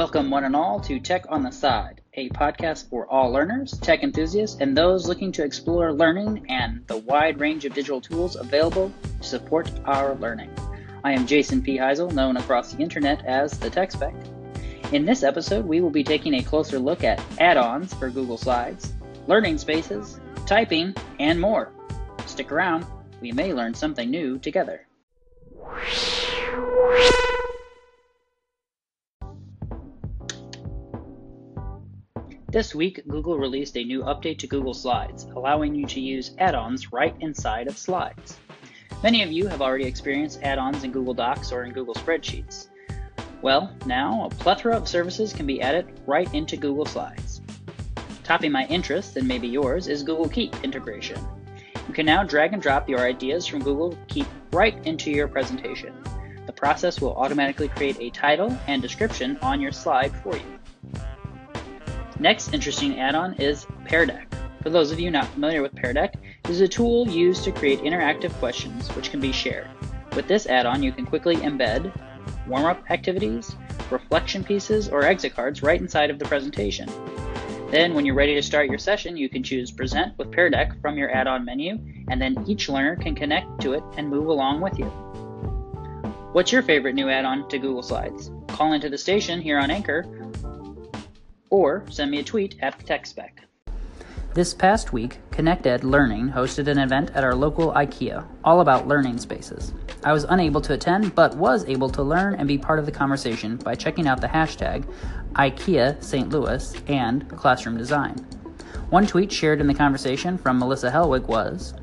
Welcome, one and all, to Tech on the Side, a podcast for all learners, tech enthusiasts, and those looking to explore learning and the wide range of digital tools available to support our learning. I am Jason P. Heisel, known across the internet as the Tech Spec. In this episode, we will be taking a closer look at add ons for Google Slides, learning spaces, typing, and more. Stick around, we may learn something new together. This week, Google released a new update to Google Slides, allowing you to use add ons right inside of Slides. Many of you have already experienced add ons in Google Docs or in Google Spreadsheets. Well, now a plethora of services can be added right into Google Slides. Topping my interest, and maybe yours, is Google Keep integration. You can now drag and drop your ideas from Google Keep right into your presentation. The process will automatically create a title and description on your slide for you. Next interesting add-on is Pear Deck. For those of you not familiar with Pear Deck, it is a tool used to create interactive questions which can be shared. With this add-on, you can quickly embed warm-up activities, reflection pieces, or exit cards right inside of the presentation. Then, when you're ready to start your session, you can choose Present with Pear Deck from your add-on menu, and then each learner can connect to it and move along with you. What's your favorite new add-on to Google Slides? Call into the station here on Anchor or send me a tweet at the tech spec. This past week, ConnectEd Learning hosted an event at our local IKEA, all about learning spaces. I was unable to attend, but was able to learn and be part of the conversation by checking out the hashtag IKEA St. Louis and Classroom Design. One tweet shared in the conversation from Melissa Helwig was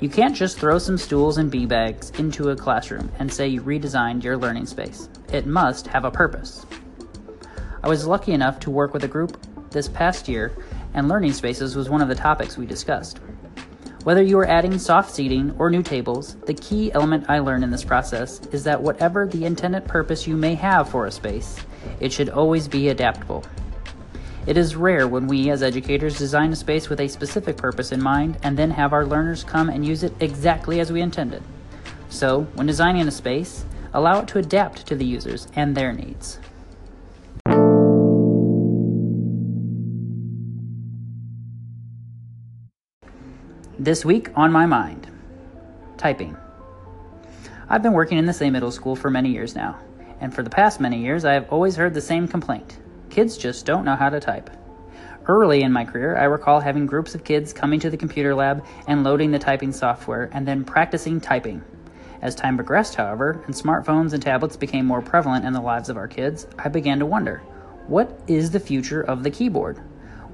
You can't just throw some stools and bee bags into a classroom and say you redesigned your learning space. It must have a purpose. I was lucky enough to work with a group this past year, and learning spaces was one of the topics we discussed. Whether you are adding soft seating or new tables, the key element I learned in this process is that whatever the intended purpose you may have for a space, it should always be adaptable. It is rare when we as educators design a space with a specific purpose in mind and then have our learners come and use it exactly as we intended. So, when designing a space, allow it to adapt to the users and their needs. This week on my mind typing. I've been working in the same middle school for many years now, and for the past many years I have always heard the same complaint kids just don't know how to type. Early in my career, I recall having groups of kids coming to the computer lab and loading the typing software and then practicing typing. As time progressed, however, and smartphones and tablets became more prevalent in the lives of our kids, I began to wonder what is the future of the keyboard?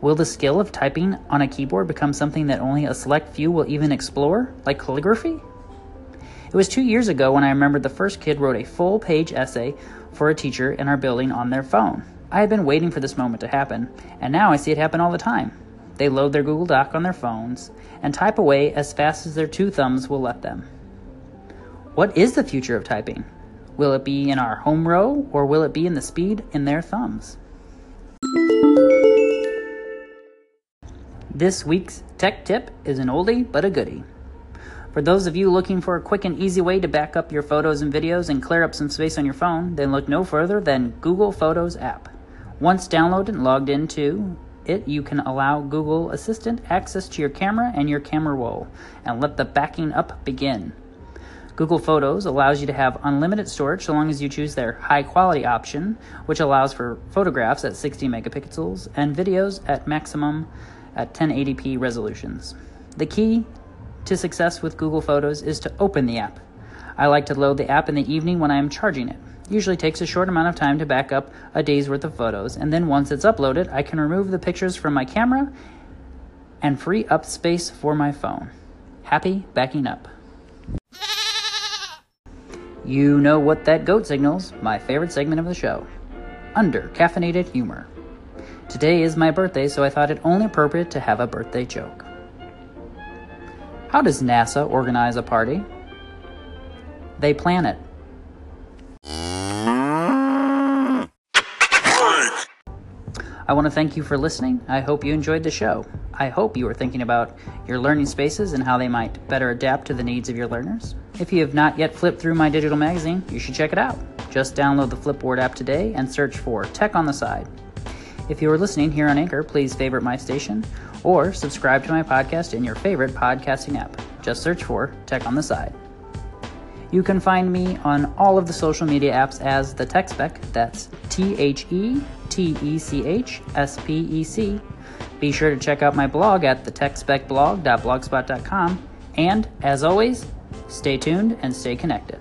Will the skill of typing on a keyboard become something that only a select few will even explore, like calligraphy? It was two years ago when I remembered the first kid wrote a full page essay for a teacher in our building on their phone. I had been waiting for this moment to happen, and now I see it happen all the time. They load their Google Doc on their phones and type away as fast as their two thumbs will let them. What is the future of typing? Will it be in our home row or will it be in the speed in their thumbs? This week's tech tip is an oldie but a goodie. For those of you looking for a quick and easy way to back up your photos and videos and clear up some space on your phone, then look no further than Google Photos app. Once downloaded and logged into it, you can allow Google Assistant access to your camera and your camera roll and let the backing up begin. Google Photos allows you to have unlimited storage so long as you choose their high quality option, which allows for photographs at 60 megapixels and videos at maximum at 1080p resolutions. The key to success with Google Photos is to open the app. I like to load the app in the evening when I am charging it. Usually takes a short amount of time to back up a day's worth of photos, and then once it's uploaded, I can remove the pictures from my camera and free up space for my phone. Happy backing up. You know what that goat signals, my favorite segment of the show. Under caffeinated humor. Today is my birthday, so I thought it only appropriate to have a birthday joke. How does NASA organize a party? They plan it. I want to thank you for listening. I hope you enjoyed the show. I hope you are thinking about your learning spaces and how they might better adapt to the needs of your learners. If you have not yet flipped through my digital magazine, you should check it out Just download the Flipboard app today and search for Tech on the Side. If you are listening here on Anchor, please favorite my station or subscribe to my podcast in your favorite podcasting app. Just search for Tech on the Side. You can find me on all of the social media apps as the Tech Spec. That's T H E T E C H S P E C. Be sure to check out my blog at thetechspecblog.blogspot.com. And as always, stay tuned and stay connected.